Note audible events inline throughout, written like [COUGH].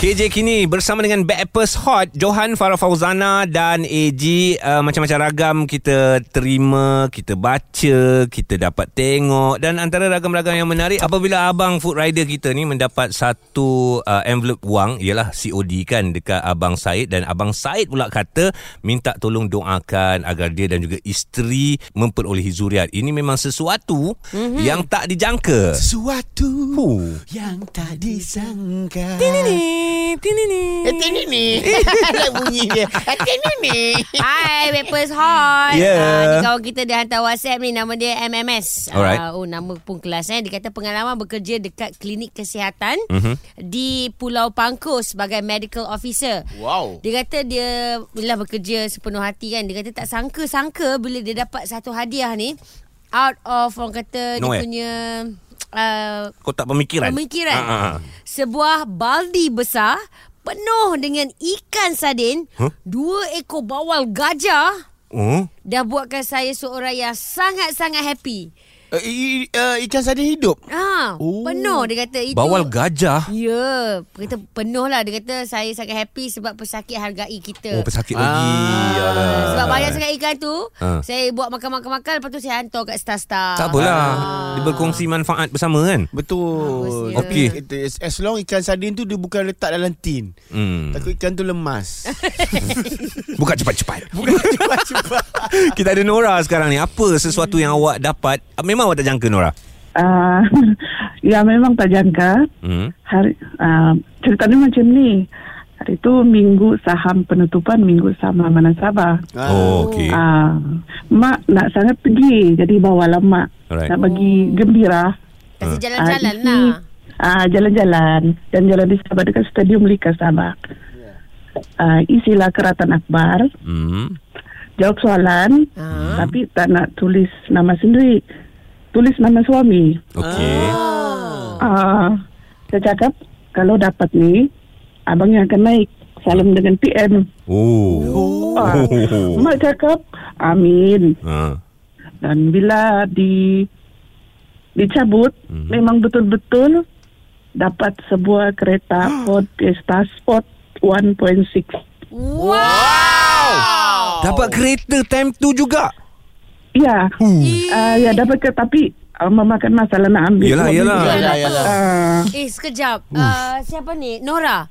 KJ kini bersama dengan Backpass Hot Johan Farah Fauzana dan AG uh, macam-macam ragam kita terima, kita baca, kita dapat tengok dan antara ragam-ragam yang menarik apabila abang food rider kita ni mendapat satu uh, envelope wang ialah COD kan dekat abang Said dan abang Said pula kata minta tolong doakan agar dia dan juga isteri memperolehi zuriat. Ini memang sesuatu mm-hmm. yang tak dijangka. Sesuatu Huh. yang tak disangka. Tinini, tinini. Eh, ini ni. Lah [LAUGHS] bunyi dia. Eh, ini ni. Hai, Papers Hot. Ya. Ah, ni kawan kita dia hantar WhatsApp ni. Nama dia MMS. Alright. Ah, oh, nama pun kelas. Eh. Dia kata pengalaman bekerja dekat klinik kesihatan Mhm. di Pulau Pangkos sebagai medical officer. Wow. Dia kata dia bila bekerja sepenuh hati kan. Dia kata tak sangka-sangka bila dia dapat satu hadiah ni. Out of orang kata Nowhere. dia punya... Uh, Kau tak pemikiran? Pemikiran. Ah, ah, ah. Sebuah baldi besar penuh dengan ikan sardin, Huh? dua ekor bawal gajah Oh. dah buatkan saya seorang yang sangat-sangat happy. Uh, i, uh, ikan sardin hidup. Ha, Oh. penuh dia kata itu. Bawal gajah. Ya, dia kata penuh lah. Dia kata saya sangat happy sebab pesakit hargai kita. Oh, pesakit Ah. lagi. Alah. sebab banyak sangat ikan tu Ah. Saya buat makan-makan-makan Lepas tu saya hantar kat star-star Tak apalah. Ah. Dia berkongsi manfaat bersama kan? Betul. Bagusnya. Okey. Itu, as- long ikan sardin tu dia bukan letak dalam tin. Hmm. Takut ikan tu lemas. [LAUGHS] Buka cepat-cepat. Bukan cepat-cepat. [LAUGHS] Kita ada Nora sekarang ni. Apa sesuatu yang awak dapat? Memang awak tak jangka Nora? Uh, [LAUGHS] ya memang tak jangka. Hmm. Hari uh, ceritanya macam ni. Hari itu minggu saham penutupan minggu saham Amanah Sabah. Oh, okey. Uh, mak nak sangat pergi jadi bawa mak Alright. nak bagi gembira. Kasi Ah, jalan-jalan di lah ah, jalan-jalan dan jalan di Sabah dekat Stadium Lika Sabah. Uh, isilah keratan akbar, Hmm. jawab soalan, Ah. tapi tak nak tulis nama sendiri, tulis nama suami. Okey. Ah, saya cakap kalau dapat ni, abang yang akan naik. Salam dengan PM. Oh. Ah, mak cakap, amin. Ha. Dan bila di dicabut, Mhm. memang betul-betul dapat sebuah kereta [GASPS] Ford Fiesta Sport 1.6. Wow Dapat kereta time tu juga. Ya, ah, ya dapat ke tapi uh, memakan masalah nak ambil. Yalah, yalah. Yalah, yalah. Ah, Eh sekejap uh, Siapa ni Nora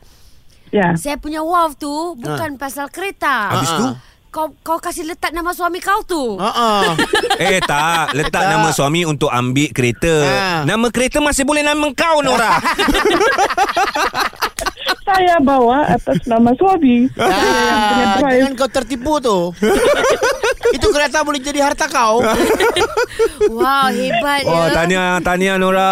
ya. Saya punya wow tu Bukan pasal kereta Habis tu? kau kau kasih letak nama suami kau tu. Ha ah. [LAUGHS] Eh tak Letak Tak. nama suami untuk ambil kereta Ha. Nama kereta masih boleh nama kau Nora [LAUGHS] [LAUGHS] Saya bawa atas nama suami. Ah, drive. jangan kau tertipu tu. [LAUGHS] Itu kereta boleh jadi harta kau. [LAUGHS] Wow, hebat Oh ya. tanya Tanya Nora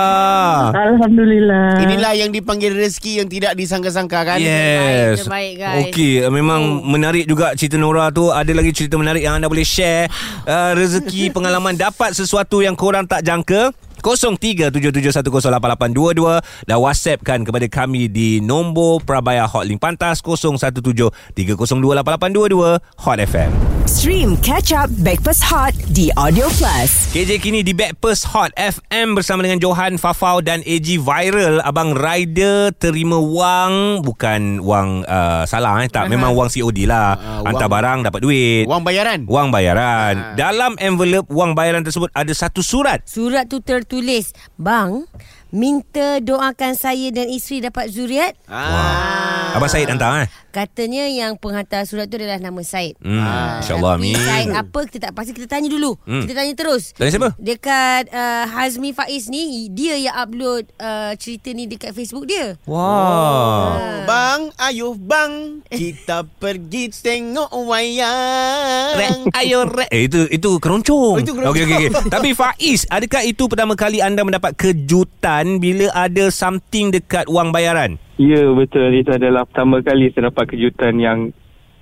Alhamdulillah. Inilah yang dipanggil rezeki yang tidak disangka-sangka kan. Yes Terbaik, guys. Okey Memang menarik juga Cerita Nora tu Ada lagi cerita menarik Yang anda boleh share uh, Rezeki Pengalaman Dapat sesuatu yang korang tak jangka 0377108822 dan whatsappkan kepada kami di nombor Prabaya Hotlink Pantas 0173028822 Hot FM. Stream Catch Up Backpass Hot di Audio Plus. KJ kini di Backpast Hot FM bersama dengan Johan Fafau dan AG Viral. Abang Rider terima wang, bukan wang uh, salah eh. Tak, memang wang COD lah. Ah, Hantar wang- barang dapat duit. Wang bayaran. Wang bayaran. Ah. Dalam envelope wang bayaran tersebut ada satu surat. Surat tu tertulis, "Bang, minta doakan saya dan isteri dapat zuriat." Ah. Abang Syed hantar eh. Katanya yang penghantar surat tu adalah nama Syed. Hmm, Ah. InsyaAllah Tapi amin. Syed apa kita tak pasti kita tanya dulu. Hmm. Kita tanya terus. Tanya siapa? Dekat uh, Hazmi Faiz ni dia yang upload uh, cerita ni dekat Facebook dia. Wah. Bang, ayo bang, kita [LAUGHS] pergi tengok Rek, wayang. ayo rek. Eh, itu itu keroncong. Oh, itu keroncong. Okey okey okey. Tapi Faiz, adakah itu pertama kali anda mendapat kejutan bila ada something dekat wang bayaran? Ya betul itu adalah pertama kali saya dapat kejutan yang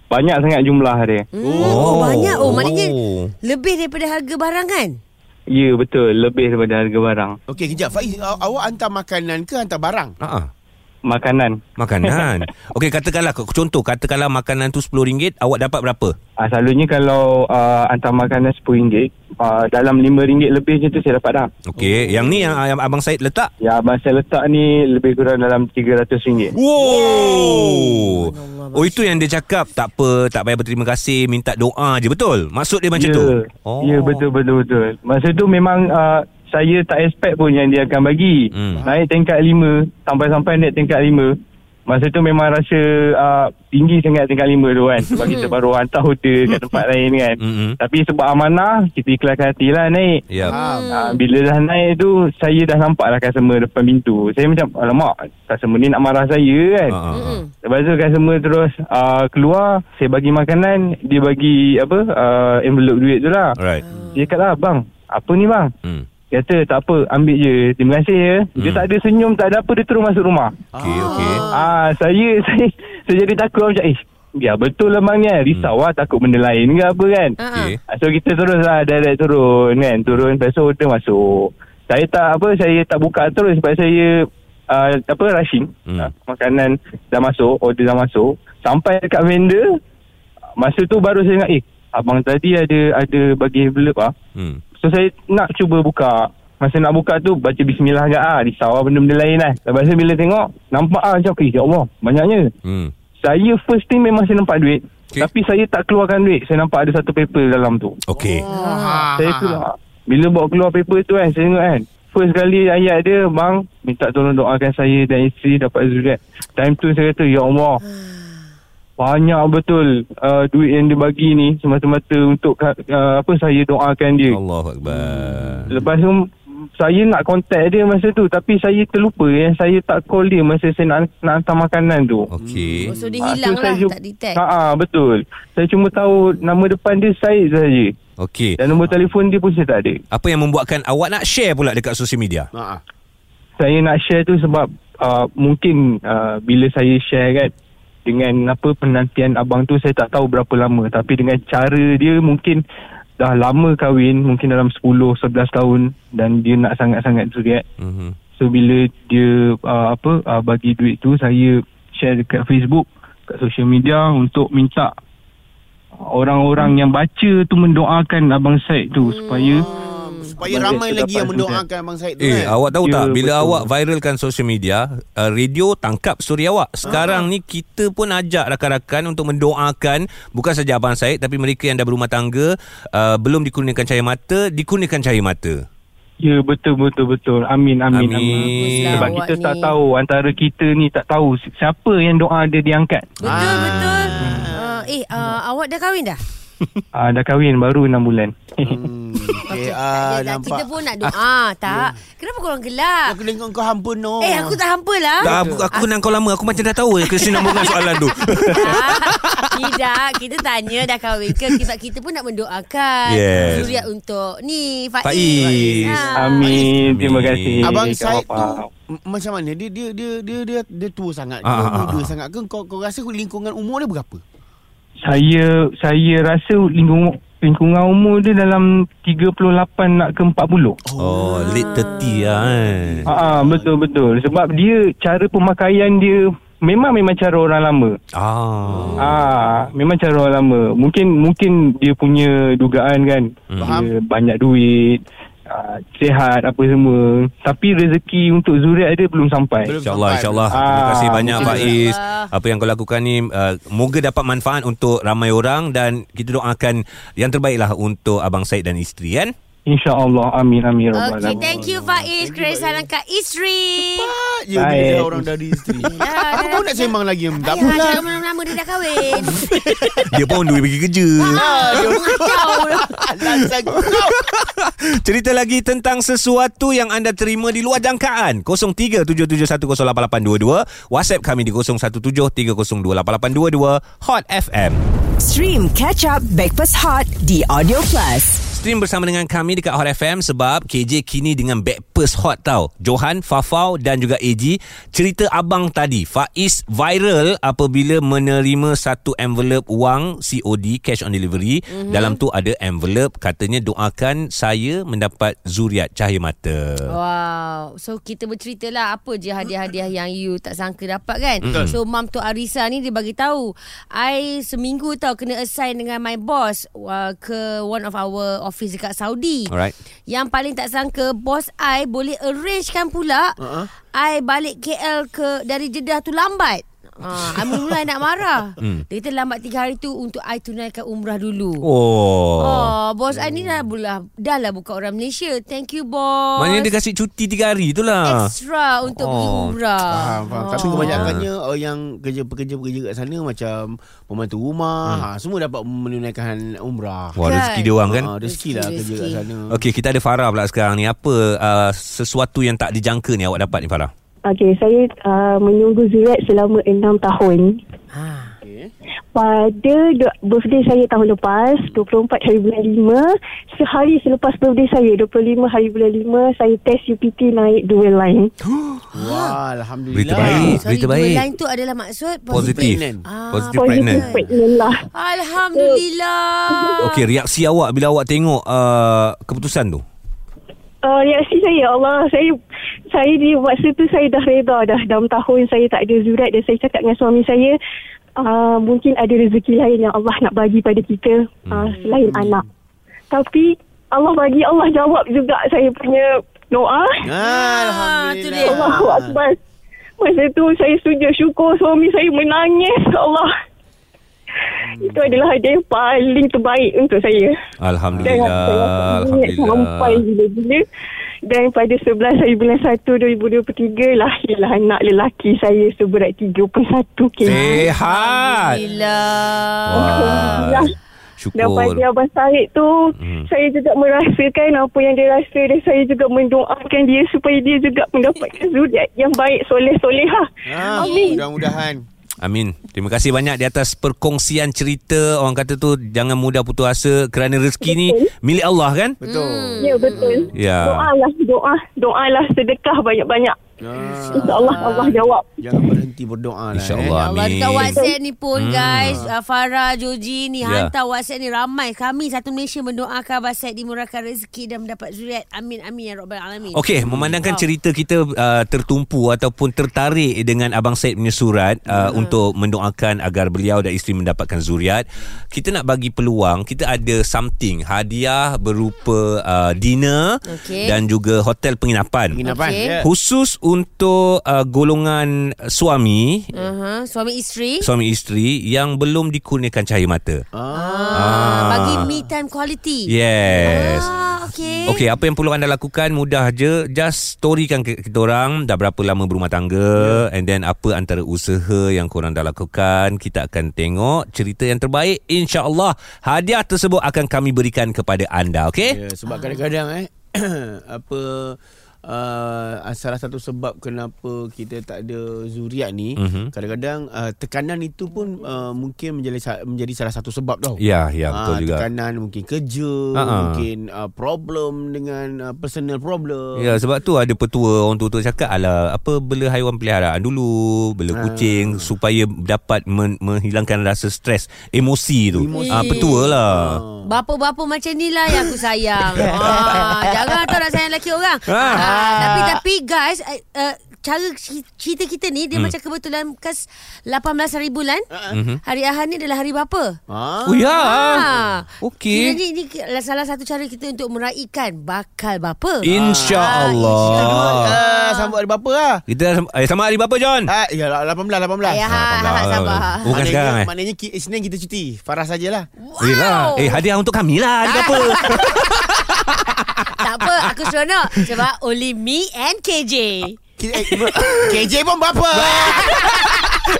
banyak sangat jumlah dia. Hmm, oh. banyak. Oh, maknanya Oh. lebih daripada harga barang kan? Ya betul lebih daripada harga barang. Okey, kejap. Faiz, aw- awak hantar makanan ke hantar barang? Ha ah. Makanan. Makanan. [LAUGHS] Okey, katakanlah contoh katakanlah makanan tu RM10, awak dapat berapa? Uh, selalunya kalau uh, hantar makanan RM10, uh, dalam RM5 lebih je tu saya dapat dah. Okey, yang ni yang, yang abang Said letak. Ya, abang saya letak ni lebih kurang dalam RM300. Wow. Oh itu yang dia cakap tak apa, tak payah berterima kasih, minta doa je betul. Maksud dia macam ya, tu. Oh. Ya, betul betul betul. Masa tu memang uh, saya tak expect pun yang dia akan bagi. Hmm. Naik tingkat 5 sampai-sampai naik tingkat 5. Masa tu memang rasa uh, tinggi sangat tingkat 5 tu kan. Sebab kita baru hantar order kat tempat lain kan. Mm-mm. Tapi sebab amanah, kita ikhlaskan hatilah naik. Ya. Uh, bila dah naik tu, saya dah nampak lah customer depan pintu. Saya macam, alamak, customer ni nak marah saya kan. Ha, ha. Lepas tu customer terus uh, keluar, saya bagi makanan, dia bagi apa uh, envelope duit tu lah. Alright. Dia kata, bang, apa ni bang? Hmm. Dia kata, tak apa, ambil je. Terima kasih ya. Dia Hmm. tak ada senyum, tak ada apa, dia terus masuk rumah. Okey, okey. Ah, saya, [LAUGHS] saya, saya jadi takut macam, eh, ya betul lah bang ni. kan. Risau lah, takut benda lain ke apa kan. Ha. Okey. Ah, So kita terus lah direct turun kan Turun Lepas tu order masuk Saya tak apa Saya tak buka terus Sebab saya uh, Apa rushing Hmm. hmm. Makanan dah masuk Order dah masuk Sampai dekat vendor Masa tu baru saya ingat Eh Abang tadi ada Ada bagi envelope ah. Hmm. So saya nak cuba buka. Masa nak buka tu Baca bismillah agak ah. Risau lah benda-benda lain lah Lepas tu bila tengok Nampak ah macam Eh ya Allah Banyaknya. Hmm. Saya first thing memang saya nampak duit. Okay. Tapi saya tak keluarkan duit. Saya nampak ada satu paper dalam tu. Okey. Ah, saya keluar. Bila bawa keluar paper tu kan Saya tengok kan First kali ayat dia Bang Minta tolong doakan saya Dan isteri dapat zuriat. Time tu saya kata Ya Allah Banyak betul uh, Duit yang dia bagi ni Semata-mata untuk uh, Apa saya doakan dia Allahu akbar. Lepas tu saya nak contact dia masa tu Tapi saya terlupa yang Saya tak call dia Masa saya nak, nak hantar makanan tu Okey. Oh, so dia Ah, hilang so lah ju- Tak detect Ha ah, betul. Saya cuma tahu nama depan dia Said saja. Okey. Dan nombor telefon dia pun saya tak ada. Apa yang membuatkan awak nak share pula dekat sosial media? Ha. Saya nak share tu sebab uh, mungkin uh, bila saya share kan dengan apa penantian abang tu saya tak tahu berapa lama tapi dengan cara dia mungkin dah lama kahwin mungkin dalam 10 11 tahun dan dia nak sangat-sangat zuriat. Mhm. So bila dia uh, apa uh, bagi duit tu saya share dekat Facebook, kat social media untuk minta orang-orang yang baca tu mendoakan abang Said tu supaya Supaya ramai lagi yang mendoakan Abang Said tu Eh, kan. awak tahu Ya, tak bila betul. awak viralkan social media, uh, radio tangkap story awak. Sekarang ni kita pun ajak rakan-rakan untuk mendoakan bukan saja abang Said tapi mereka yang dah berumah tangga uh, belum dikurniakan cahaya mata, dikurniakan cahaya mata. Ya betul betul betul. Amin amin Amin. amin. Sebab kita ni. tak tahu antara kita ni tak tahu siapa yang doa dia diangkat. Betul Ah. betul uh, Eh uh, awak dah kahwin dah? Ah dah kahwin baru 6 bulan. Hmm. Okay, ah, Dia tak- nampak. Kita pun nak doa [LAUGHS] Tak Kenapa korang gelak Aku tengok kau hampa no. Eh aku tak hampa lah Tak, aku, aku kenal kau lama Aku macam dah tahu Kesinambungan soalan tu Ah, Tidak Kita tanya dah kahwin ke Sebab kita pun nak mendoakan Yes. Zuriat untuk Ni Faiz, Faiz. Ah. Amin. Terima kasih. Abang Said tu macam mana? Dia dia dia dia dia, dia tua sangat. Dia Ah, ah, muda ah. sangat ke kau kau rasa lingkungan umur dia berapa? Saya saya rasa lingkungan lingkungan umur dia dalam 38 nak ke 40. Oh late 30 lah kan Ah betul betul sebab dia cara pemakaian dia memang memang cara orang lama. Ah, Ah, memang cara orang lama. Mungkin mungkin dia punya dugaan kan. Hmm. Dia banyak duit, ah, sihat apa semua. Tapi rezeki untuk zuriat dia belum sampai. InsyaAllah. InsyaAllah Terima Ah, kasih banyak Faiz InsyaAllah. Apa yang kau lakukan ni uh, Moga dapat manfaat Untuk ramai orang Dan kita doakan Yang terbaik lah Untuk Abang Said dan isteri kan InsyaAllah. Amin amin rabbal Okay alamin. thank you Faiz Kerana salam kat isteri Cepat je bila dah orang dah ada isteri. Yelah, [LAUGHS] Apa dah- kau nak sembang lagi? Tak Ayah, apalah. cakap lama-lama dia dah kahwin [LAUGHS] Dia pun duit pergi kerja Kacau [LAUGHS] Alasan kau. [LAUGHS] Cerita lagi tentang sesuatu yang anda terima di luar jangkaan 0377108822 WhatsApp kami di 0173028822 Hot FM Stream Catch Up Backpass Hot di Audio Plus. Stream bersama dengan kami dekat Hot FM sebab KJ kini dengan Backpers Hot tau. Johan, Fafau dan juga AG. Cerita abang tadi, Faiz viral apabila menerima satu envelope wang COD, cash on delivery. Mm-hmm. Dalam tu ada envelope katanya doakan saya mendapat zuriat cahaya mata. Wow. So kita bercerita lah apa je hadiah-hadiah yang you tak sangka dapat kan. Betul. So Mam Tok Arisa ni dia bagi tahu, I seminggu tau kena assign dengan my boss uh, ke one of our office dekat Saudi. Alright. Yang paling tak sangka bos I boleh arrangekan pula uh-huh. I balik KL ke dari Jeddah tu lambat. Ha, I mula nak marah. Hmm. Dia kata lambat tiga hari tu untuk I tunaikan umrah dulu. Oh. Oh, bos I ni dah, bulah, dah lah buka orang Malaysia. Thank you, bos. Maknanya dia kasih cuti tiga hari tu lah. Extra untuk pergi Oh. umrah. Faham, faham. Oh. Tapi kebanyakannya orang yang kerja-pekerja-pekerja kat sana macam pembantu rumah, ha, semua dapat menunaikan umrah. Wah, rezeki dia orang kan. Ha, rezeki lah Rezeki, kerja kat sana. Okey, kita ada Farah pula sekarang ni. Apa uh, sesuatu yang tak dijangka ni awak dapat ni Farah? Okey, saya uh, menunggu Zuriat selama enam tahun. Ha. Okay. Pada do- birthday saya tahun lepas, 24 hari bulan 5, sehari selepas birthday saya, 25 hari bulan 5, saya test UPT naik dual line. [GASPS] Wah, Alhamdulillah. Berita baik. Sorry, Berita dua baik. lain tu adalah maksud Positif. Pregnant. Ah, Positif Positive pregnant. pregnant lah. Alhamdulillah. Okey, reaksi awak bila awak tengok uh, keputusan tu? Uh, reaksi saya, Allah, saya saya di masa tu saya dah reda dah. Dalam tahun saya tak ada zurat dan saya cakap dengan suami saya, uh, mungkin ada rezeki lain yang Allah nak bagi pada kita uh, selain anak. Tapi Allah bagi, Allah jawab juga saya punya doa. Ah, Alhamdulillah. Allahu Akbar. Masa tu saya sujud syukur suami saya menangis. Allah. Itu adalah hadiah yang paling terbaik untuk saya. Dan Alhamdulillah. saya ingat sampai Alhamdulillah. gila-gila. Dan pada 11 hari bulan 1 2023 lahirlah anak lelaki saya seberat 31 kg. Sehat. Alhamdulillah. Wah. Dan Syukur. pada Abang Syed tu Hmm. Saya juga merasakan Apa yang dia rasa Dan saya juga mendoakan dia Supaya dia juga mendapatkan zuriat Yang baik soleh-solehah Ah, Amin. Mudah-mudahan. Amin. Terima kasih banyak di atas perkongsian cerita. Orang kata tu jangan mudah putus asa kerana rezeki ni milik Allah kan? Betul. Ya betul Ya. Doalah Doa Doalah sedekah banyak-banyak Ah, InsyaAllah Allah jawab jangan berhenti berdoa lah. InsyaAllah. Eh. Allah Amin. dekat WhatsApp ni pun Hmm. guys uh, Farah, Joji ni Ya. hantar WhatsApp ni ramai Kami satu Malaysia mendoakan Abang Syed dimurahkan rezeki dan mendapat zuriat Amin amin ya Rabbal Alamin Okey, memandangkan Wow. cerita kita uh, tertumpu ataupun tertarik dengan Abang Said punya surat uh, untuk mendoakan agar beliau dan isteri mendapatkan zuriat, kita nak bagi peluang, kita ada something, hadiah berupa uh, dinner Okey. dan juga hotel penginapan. Penginapan. Okey. Ya. Khusus untuk uh, golongan suami, uh-huh. Suami isteri suami isteri yang belum dikurniakan cahaya mata. ah. Bagi me time quality Yes. ah, Okay Okey, apa yang perlu anda lakukan mudah je. Just storykan ke kita orang dah berapa lama berumah tangga yeah. and then apa antara usaha yang korang dah lakukan. Kita akan tengok cerita yang terbaik. InsyaAllah hadiah tersebut akan kami berikan kepada anda. Okey? Ya, sebab kadang-kadang eh [CLEARS THROAT] apa uh, salah satu sebab kenapa kita tak ada zuriat ni Mhm. kadang-kadang uh, tekanan itu pun uh, mungkin menjadi sa- menjadi salah satu sebab tau. Ya, ya betul Ah, juga. Tekanan mungkin kerja, Ha-ha. mungkin uh, problem dengan uh, personal problem. Ya sebab tu ada petua orang tua-tua cakap ala apa bela haiwan peliharaan dulu, bela kucing supaya dapat men- menghilangkan rasa stres, emosi tu. Emosi. Ah petua lah. Bapa-bapa macam ni lah yang aku sayang. [LAUGHS] ah, jangan tahu nak sayang lelaki orang. Ah. Ah, tapi tapi guys, uh, uh, cara cerita kita ni dia hmm. macam kebetulan kas 18 hari bulan. Mhm. Hari Ahad ni adalah hari bapa. Ah. Oh ya. Ah. Okey. Jadi ini salah satu cara kita untuk meraihkan bakal bapa. InsyaAllah. Uh, sambut hari bapa lah. Kita eh, sama hari berapa John? Ah, ya 18 18. Ayah, ha, sabar. Bukan maknanya, sekarang eh. Maknanya ki- Isnin kita cuti. Farah sajalah. Eh, lah. eh hadiah untuk kami lah Hari apa [LAUGHS] [LAUGHS] tak apa, aku seronok sebab only me and KJ. Ki- eh, KJ pun bapa. [LAUGHS]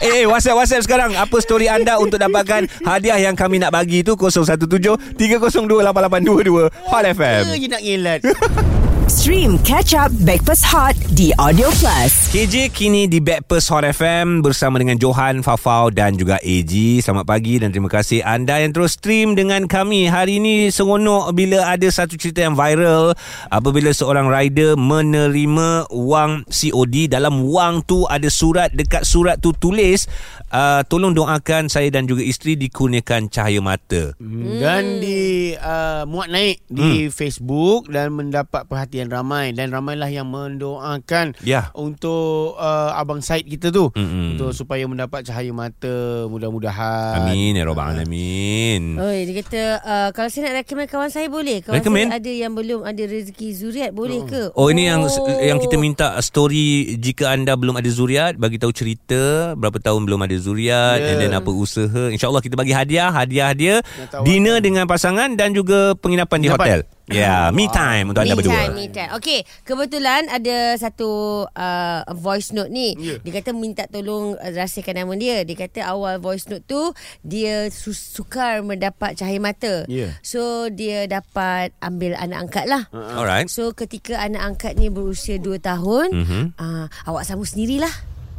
Eh WhatsApp WhatsApp sekarang Apa story anda Untuk dapatkan Hadiah yang kami nak bagi tu 017 302 8822 Hot FM Apa je nak ngelat. [LAUGHS] Stream Catch Up Backpass Hot di Audio Plus. KJ kini di Backpast Hot FM bersama dengan Johan, Fafau dan juga AG. Selamat pagi dan terima kasih anda yang terus stream dengan kami. Hari ini seronok bila ada satu cerita yang viral apabila seorang rider menerima wang COD. Dalam wang tu ada surat, dekat surat tu tulis uh, tolong doakan saya dan juga isteri dikurniakan cahaya mata. Hmm. Dan di uh, muat naik di Facebook dan mendapat perhatian ramai dan ramailah yang mendoakan Ya. untuk uh, abang Said kita tu Mm-mm. untuk supaya mendapat cahaya mata mudah-mudahan. Amin ya rabbal alamin. Oi, dia kata uh, kalau saya nak recommend kawan saya boleh. Kawan Recommend? saya ada yang belum ada rezeki zuriat boleh ke? Oh ini yang yang kita minta story jika anda belum ada zuriat bagi tahu cerita berapa tahun belum ada zuriat Ya. and then apa usaha insyaallah kita bagi hadiah hadiah dia dinner dengan pasangan dan juga penginapan di hotel. Ya, [LAUGHS] yeah, me time untuk anda me berdua. time, me time. Okey, kebetulan ada satu uh, voice note ni. Ya. Dia kata minta tolong uh, rahsiakan nama dia. Dia kata awal voice note tu dia su- sukar mendapat cahaya mata. Ya. So dia dapat ambil anak angkat lah. Alright. So ketika anak angkat ni berusia 2 tahun, Mhm. uh, awak sambut sendirilah.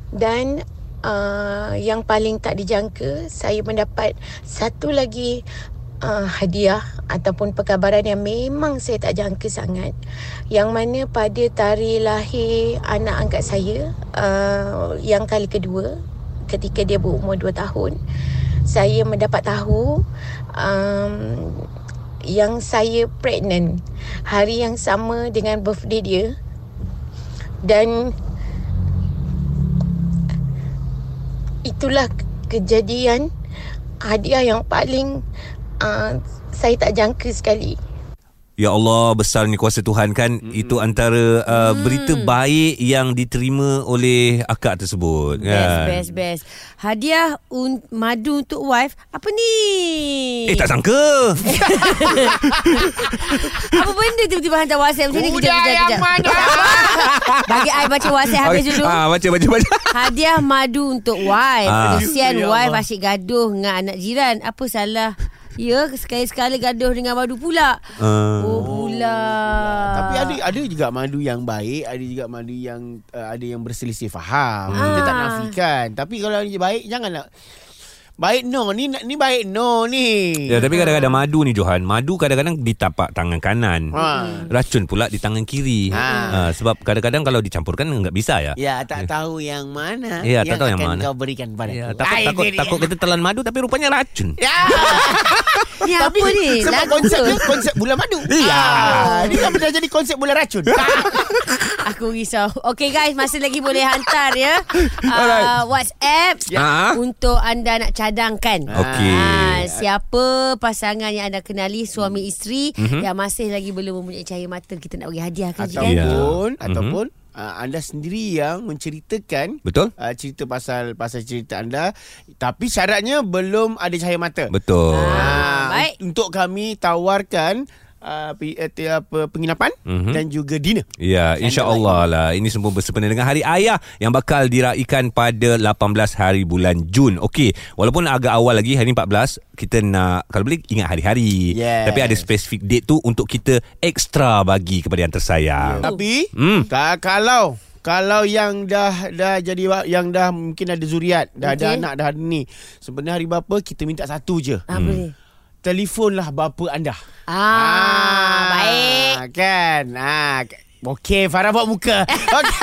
dan uh, yang paling tak dijangka saya mendapat satu lagi uh, hadiah ataupun perkabaran yang memang saya tak jangka sangat. Yang mana pada tarikh lahir anak angkat saya uh, yang kali kedua ketika dia berumur 2 tahun saya mendapat tahu um, yang saya pregnant hari yang sama dengan birthday dia. Dan itulah kejadian hadiah yang paling uh, saya tak jangka sekali. Ya Allah besarnya kuasa Tuhan kan mm itu antara uh, berita baik yang diterima oleh akak tersebut Best, kan. best, best. Hadiah un- madu untuk wife. Apa ni? Eh tak sangka. [LAUGHS] Apa benda tiba-tiba hantar WhatsApp macam ni? Kejap, Budak kejap, yang kejap. mana? [LAUGHS] Bagi I baca WhatsApp habis Okey. dulu. Ah baca baca baca. [LAUGHS] Hadiah madu untuk wife. Ah. Kesian Ya wife Allah. asyik gaduh dengan anak jiran. Apa salah? Ya, sekali-sekala gaduh dengan madu pula. Uh, Oh, pula. Tapi ada ada juga madu yang baik, ada juga madu yang uh, ada yang berselisih faham. Kita tak Ah. nafikan. Tapi kalau yang baik janganlah Baik no ni ni baik no ni. Ya, tapi kadang-kadang madu ni Johan, madu kadang-kadang di tapak tangan kanan. Ha. Racun pula di tangan kiri. Ha. Ha. sebab kadang-kadang kalau dicampurkan enggak bisa ya. Ya tak tahu yang mana Ya, yang tak tahu yang akan mana. kau berikan pada Ya, aku. takut Ah, takut takut kita telan madu tapi rupanya racun. Ya. [LAUGHS] Ni apa ni? Sebab Lagu konsep dia konsep bulan madu. Iya. Ah, Ni kan dah jadi konsep bulan racun. [LAUGHS] Aku risau. Okay guys, masih lagi boleh hantar ya. [LAUGHS] Alright. Uh, WhatsApp Ya. untuk anda nak cadangkan. Okey. Ah, siapa pasangan yang anda kenali suami isteri Mhm. mm-hmm. yang masih lagi belum mempunyai cahaya mata kita nak bagi hadiah kan Ji, kan? Ya. ataupun Mhm. ataupun uh, anda sendiri yang menceritakan Betul? uh, cerita pasal pasal cerita anda tapi syaratnya belum ada cahaya mata. Betul. Ah, baik. Untuk kami tawarkan uh, ti- apa, penginapan Mhm. dan juga dinner. Ya, insya-Allah lah. Ini semua bersempena dengan Hari Ayah yang bakal diraikan pada 18 hari bulan Jun. Okey, walaupun agak awal lagi hari ni 14, kita nak kalau boleh ingat hari-hari. Yes. Tapi ada spesifik date tu untuk kita ekstra bagi kepada yang tersayang. Tapi Hmm. ka- kalau kalau yang dah dah jadi yang dah mungkin ada zuriat, dah ada Okey. anak dah ada ni. Sebenarnya hari bapa kita minta satu je. Ah, boleh. Telefonlah bapa anda. Ah, baik. Kan. Ah, Okey, Farah buat muka. [LAUGHS] Okey.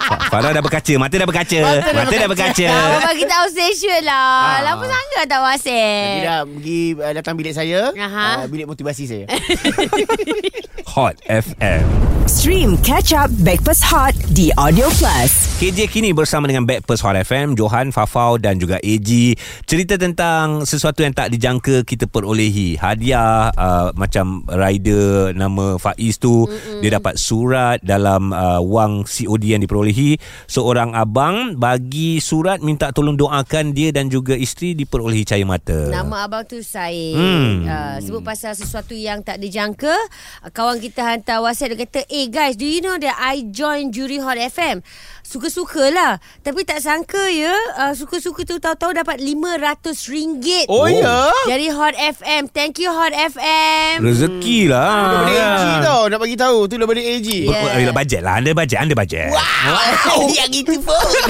Fa- Farah dah berkaca, mata dah berkaca. Mata dah berkaca. Awak bagi tahu station lah. Ah. Lama sangat tak Jadi WhatsApp. dah pergi uh, datang bilik saya. Uh, bilik motivasi saya. [LAUGHS] Hot FM. Stream Catch Up Backpass Hot di Audio Plus. KJ kini bersama dengan Backpast Hot FM, Johan, Fafau dan juga AG. Cerita tentang sesuatu yang tak dijangka kita perolehi. Hadiah uh, macam rider nama Faiz tu, Mm-mm. dia dapat surat dalam uh, wang COD yang diperolehi. Seorang abang bagi surat minta tolong doakan dia dan juga isteri diperolehi cahaya mata. Nama abang tu Said. Hmm. Uh, sebut pasal sesuatu yang tak dijangka. Uh, kawan kita hantar WhatsApp dia kata, "Eh guys, do you know that I join juri Hot FM?" Suka-suka lah Tapi tak sangka ya uh, Suka-suka tu tahu-tahu dapat RM500 Oh, ya? Dari Hot FM Thank you Hot FM Rezeki lah. Daripada Ya. AG tau Nak bagi tahu Tu daripada AG Ji Ya. Yeah. Bajet lah Anda bajet Anda bajet Wow [LAUGHS] Yang itu pun [LAUGHS]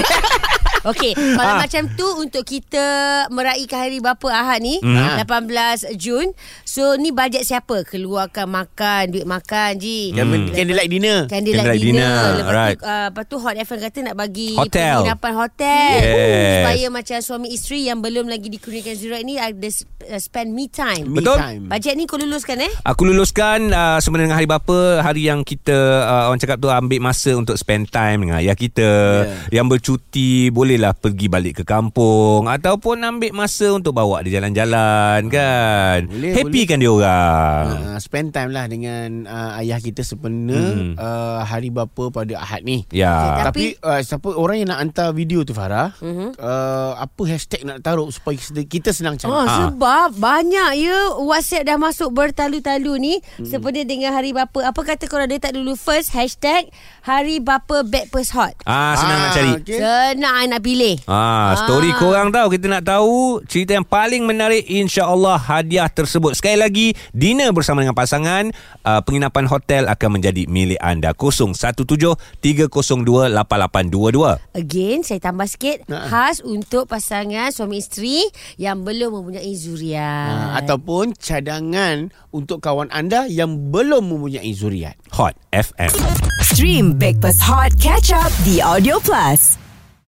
Okey, kalau Ah. macam tu untuk kita meraihkan hari bapa Ahad ni, Hmm. 18 Jun. So ni bajet siapa? Keluarkan makan, duit makan ji. Hmm. Candlelight dinner Candlelight Candlelight dinner. dinner, Lepas right. tu, uh, lepas tu Hot FM kata nak bagi Hotel. penginapan hotel. Yes. Supaya macam suami isteri yang belum lagi dikurniakan zurat ni ada uh, spend me time. Me Betul. time Bajet ni kau luluskan eh? Aku luluskan uh, sempena dengan hari bapa hari yang kita uh, orang cakap tu ambil masa untuk spend time dengan ayah kita Yeah. yang bercuti bolehlah pergi balik ke kampung ataupun ambil masa untuk bawa dia jalan-jalan kan Boleh, happy boleh. kan dia orang Uh, spend time lah dengan uh, ayah kita sempena Hmm. uh, hari bapa pada Ahad ni. ya Tapi, Tapi- uh, siapa orang yang nak hantar video tu Farah, Mhm. uh, apa hashtag nak taruh supaya kita, senang cari. Oh, sebab banyak ya WhatsApp dah masuk bertalu-talu ni hmm. sempena dengan hari bapa. Apa kata korang letak dulu first hashtag hari bapa Backpast Hot. ah senang Ah, nak cari okey. Senang I nak pilih. Ah, story Ah. korang tahu kita nak tahu cerita yang paling menarik insya-Allah hadiah tersebut. Sekali lagi dinner bersama dengan pasangan uh, penginapan hotel akan menjadi milik anda 0173028822. Again, saya tambah sikit Ha. khas untuk pasangan suami isteri yang belum mempunyai zuriat. Uh, ataupun cadangan untuk kawan anda yang belum mempunyai zuriat. Hot FM. Stream Breakfast Hot Catch Up The Audio Plus.